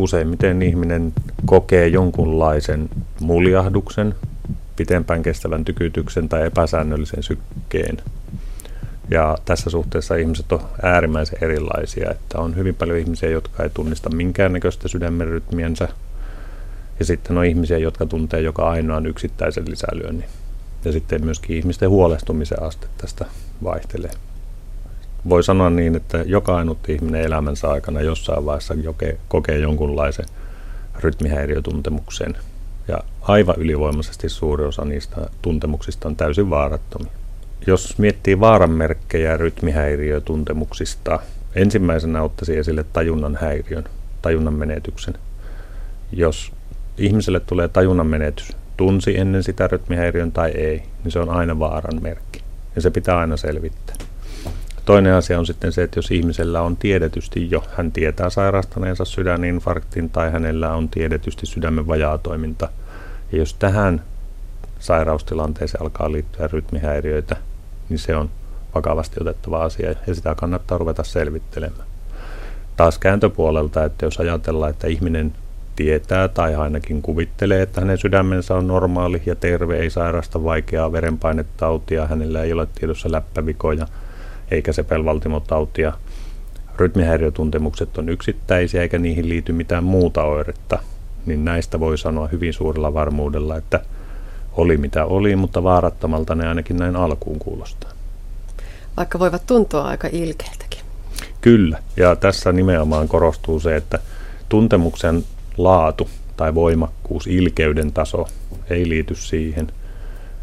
useimmiten ihminen kokee jonkunlaisen muljahduksen, pitempään kestävän tykytyksen tai epäsäännöllisen sykkeen. Ja tässä suhteessa ihmiset on äärimmäisen erilaisia, että on hyvin paljon ihmisiä, jotka ei tunnista minkäännäköistä sydämen ja sitten on ihmisiä, jotka tuntee joka ainoan yksittäisen lisälyönnin. Ja sitten myöskin ihmisten huolestumisen aste tästä vaihtelee. Voi sanoa niin, että joka ainut ihminen elämänsä aikana jossain vaiheessa joke, kokee jonkunlaisen rytmihäiriötuntemuksen. Ja aivan ylivoimaisesti suuri osa niistä tuntemuksista on täysin vaarattomia. Jos miettii vaaranmerkkejä rytmihäiriötuntemuksista, ensimmäisenä ottaisin esille tajunnan häiriön, tajunnan menetyksen. Jos ihmiselle tulee tajunnan menetys, tunsi ennen sitä rytmihäiriön tai ei, niin se on aina vaaran merkki. Ja se pitää aina selvittää. Toinen asia on sitten se, että jos ihmisellä on tiedetysti jo, hän tietää sairastaneensa sydäninfarktin tai hänellä on tiedetysti sydämen vajaatoiminta. Ja jos tähän sairaustilanteeseen alkaa liittyä rytmihäiriöitä, niin se on vakavasti otettava asia ja sitä kannattaa ruveta selvittelemään. Taas kääntöpuolelta, että jos ajatellaan, että ihminen tietää tai ainakin kuvittelee, että hänen sydämensä on normaali ja terve, ei sairasta vaikeaa verenpainetautia, hänellä ei ole tiedossa läppävikoja eikä sepelvaltimotautia. Rytmihäiriötuntemukset on yksittäisiä eikä niihin liity mitään muuta oiretta, niin näistä voi sanoa hyvin suurella varmuudella, että oli mitä oli, mutta vaarattomalta ne ainakin näin alkuun kuulostaa. Vaikka voivat tuntua aika ilkeiltäkin. Kyllä, ja tässä nimenomaan korostuu se, että tuntemuksen laatu tai voimakkuus, ilkeyden taso ei liity siihen,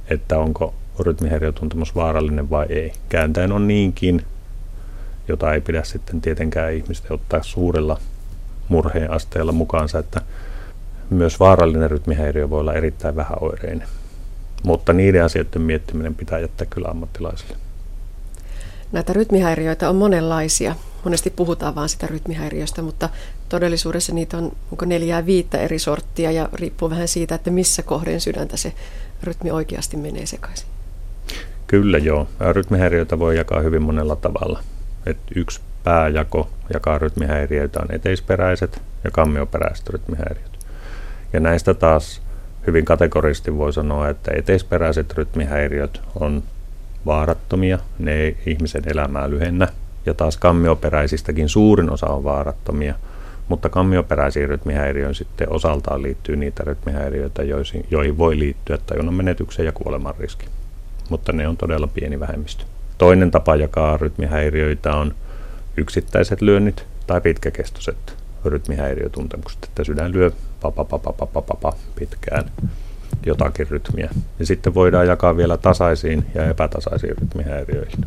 että onko rytmihäiriötuntemus vaarallinen vai ei. Kääntäen on niinkin, jota ei pidä sitten tietenkään ihmisten ottaa suurella murheen asteella mukaansa, että myös vaarallinen rytmihäiriö voi olla erittäin vähäoireinen. Mutta niiden asioiden miettiminen pitää jättää kyllä ammattilaisille. Näitä rytmihäiriöitä on monenlaisia. Monesti puhutaan vain sitä rytmihäiriöstä, mutta todellisuudessa niitä on onko neljää viittä eri sorttia ja riippuu vähän siitä, että missä kohden sydäntä se rytmi oikeasti menee sekaisin. Kyllä joo. Rytmihäiriöitä voi jakaa hyvin monella tavalla. Et yksi pääjako jakaa rytmihäiriöitä on eteisperäiset ja kammioperäiset rytmihäiriöt. Ja näistä taas hyvin kategorisesti voi sanoa, että eteisperäiset rytmihäiriöt on vaarattomia, ne ei ihmisen elämää lyhennä. Ja taas kammioperäisistäkin suurin osa on vaarattomia, mutta kammioperäisiin rytmihäiriöihin sitten osaltaan liittyy niitä rytmihäiriöitä, joihin voi liittyä tajunnan menetyksen ja kuoleman riski. Mutta ne on todella pieni vähemmistö. Toinen tapa jakaa rytmihäiriöitä on yksittäiset lyönnit tai pitkäkestoiset rytmihäiriötuntemukset, että sydän lyö pa, pa, pa, pa, pa, pa, pa, pitkään jotakin rytmiä. Ja sitten voidaan jakaa vielä tasaisiin ja epätasaisiin rytmihäiriöihin.